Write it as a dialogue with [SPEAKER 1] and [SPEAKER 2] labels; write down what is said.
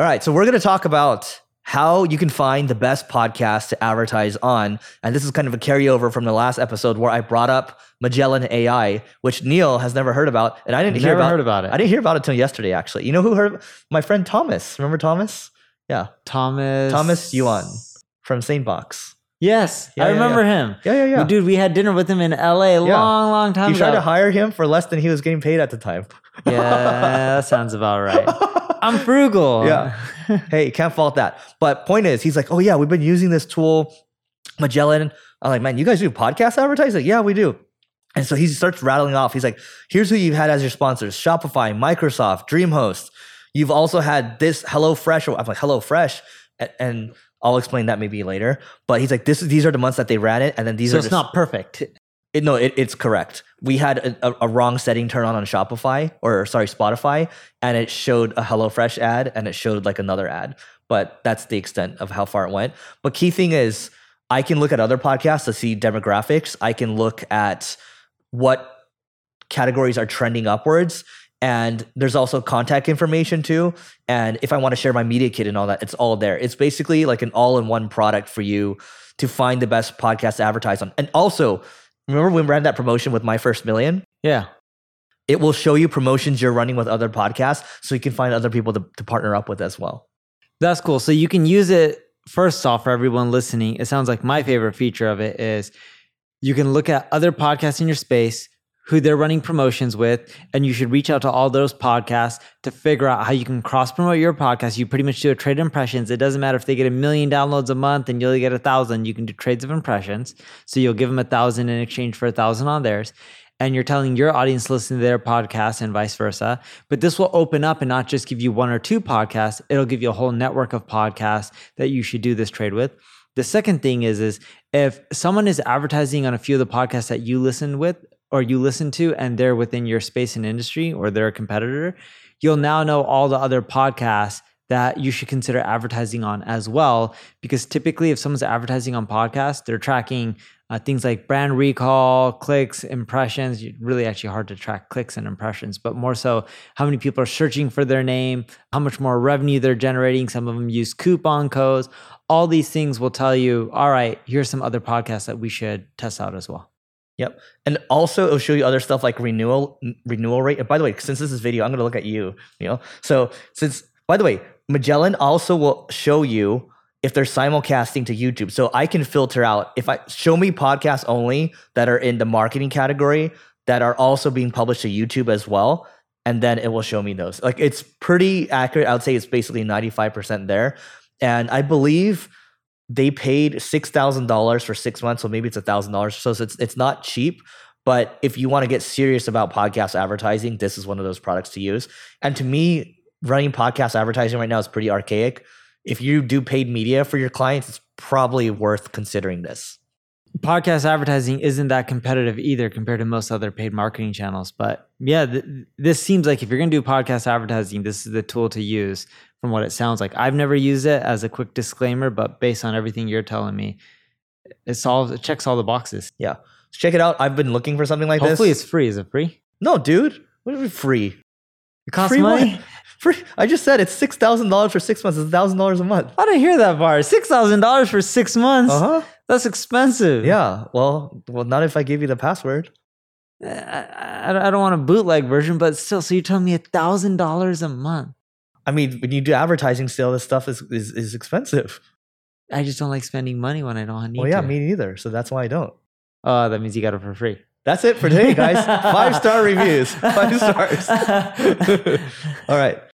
[SPEAKER 1] All right, so we're going to talk about how you can find the best podcast to advertise on. And this is kind of a carryover from the last episode where I brought up Magellan AI, which Neil has never heard about. And I didn't hear
[SPEAKER 2] Never
[SPEAKER 1] about,
[SPEAKER 2] heard about it.
[SPEAKER 1] I didn't hear about it until yesterday, actually. You know who heard? My friend Thomas. Remember Thomas? Yeah.
[SPEAKER 2] Thomas.
[SPEAKER 1] Thomas Yuan from Sanebox.
[SPEAKER 2] Yes,
[SPEAKER 1] Yeah,
[SPEAKER 2] I
[SPEAKER 1] yeah,
[SPEAKER 2] remember
[SPEAKER 1] yeah.
[SPEAKER 2] him.
[SPEAKER 1] Yeah, yeah, yeah.
[SPEAKER 2] Dude, we had dinner with him in LA a long, long time ago.
[SPEAKER 1] He tried to hire him for less than he was getting paid at the time.
[SPEAKER 2] yeah, that sounds about right. I'm frugal.
[SPEAKER 1] Yeah. hey, can't fault that. But point is, he's like, oh yeah, we've been using this tool, Magellan. I'm like, man, you guys do podcast advertising? Yeah, we do. And so he starts rattling off. He's like, here's who you've had as your sponsors: Shopify, Microsoft, DreamHost. You've also had this HelloFresh. I'm like, HelloFresh, and, and I'll explain that maybe later. But he's like, this is these are the months that they ran it, and then these
[SPEAKER 2] so
[SPEAKER 1] are
[SPEAKER 2] it's
[SPEAKER 1] the-
[SPEAKER 2] not perfect.
[SPEAKER 1] It, no, it, it's correct. We had a, a, wrong setting turn on on Shopify or sorry Spotify, and it showed a HelloFresh ad and it showed like another ad. But that's the extent of how far it went. But key thing is, I can look at other podcasts to see demographics. I can look at what categories are trending upwards. And there's also contact information too. And if I want to share my media kit and all that, it's all there. It's basically like an all in one product for you to find the best podcast to advertise on. And also, remember when we ran that promotion with My First Million?
[SPEAKER 2] Yeah.
[SPEAKER 1] It will show you promotions you're running with other podcasts so you can find other people to, to partner up with as well.
[SPEAKER 2] That's cool. So you can use it first off for everyone listening. It sounds like my favorite feature of it is you can look at other podcasts in your space, who they're running promotions with, and you should reach out to all those podcasts to figure out how you can cross promote your podcast. You pretty much do a trade impressions. It doesn't matter if they get a million downloads a month and you'll get a thousand. You can do trades of impressions. So you'll give them a thousand in exchange for a thousand on theirs. And you're telling your audience listen to their podcast and vice versa. But this will open up and not just give you one or two podcasts. It'll give you a whole network of podcasts that you should do this trade with. The second thing is, is if someone is advertising on a few of the podcasts that you listen with or you listen to, and they're within your space and industry or they're a competitor, you'll now know all the other podcasts that you should consider advertising on as well. Because typically, if someone's advertising on podcasts, they're tracking uh, things like brand recall, clicks, impressions. Really, actually hard to track clicks and impressions, but more so how many people are searching for their name, how much more revenue they're generating. Some of them use coupon codes. All these things will tell you, all right, here's some other podcasts that we should test out as well.
[SPEAKER 1] Yep. And also it'll show you other stuff like renewal renewal rate. And by the way, since this is video, I'm gonna look at you, you know. So since by the way, Magellan also will show you if they're simulcasting to YouTube. So I can filter out if I show me podcasts only that are in the marketing category that are also being published to YouTube as well. And then it will show me those. Like it's pretty accurate. I would say it's basically 95% there. And I believe they paid six thousand dollars for six months, so maybe it's a thousand dollars. So it's it's not cheap. But if you want to get serious about podcast advertising, this is one of those products to use. And to me, running podcast advertising right now is pretty archaic. If you do paid media for your clients, it's probably worth considering this.
[SPEAKER 2] Podcast advertising isn't that competitive either compared to most other paid marketing channels. But yeah, th- this seems like if you're going to do podcast advertising, this is the tool to use from what it sounds like. I've never used it as a quick disclaimer, but based on everything you're telling me, it solves, it checks all the boxes.
[SPEAKER 1] Yeah. Check it out. I've been looking for something like
[SPEAKER 2] Hopefully
[SPEAKER 1] this.
[SPEAKER 2] Hopefully it's free. Is it free?
[SPEAKER 1] No, dude. What is it free?
[SPEAKER 2] It costs
[SPEAKER 1] Free
[SPEAKER 2] money?
[SPEAKER 1] what? Free. I just said it's six thousand dollars for six months. It's thousand dollars a month.
[SPEAKER 2] I didn't hear that part. $6,000 for six months?
[SPEAKER 1] Uh huh.
[SPEAKER 2] That's expensive.
[SPEAKER 1] Yeah. Well, well, not if I give you the password.
[SPEAKER 2] I, I, I don't want a bootleg version, but still, so you're telling me a $1,000 a month.
[SPEAKER 1] I mean, when you do advertising, still this stuff is is, is expensive.
[SPEAKER 2] I just don't like spending money when I don't need to.
[SPEAKER 1] Well, yeah,
[SPEAKER 2] to.
[SPEAKER 1] me neither. So that's why I don't.
[SPEAKER 2] Oh, that means you got it for free.
[SPEAKER 1] That's it for today, guys. Five star reviews. Five stars. All right.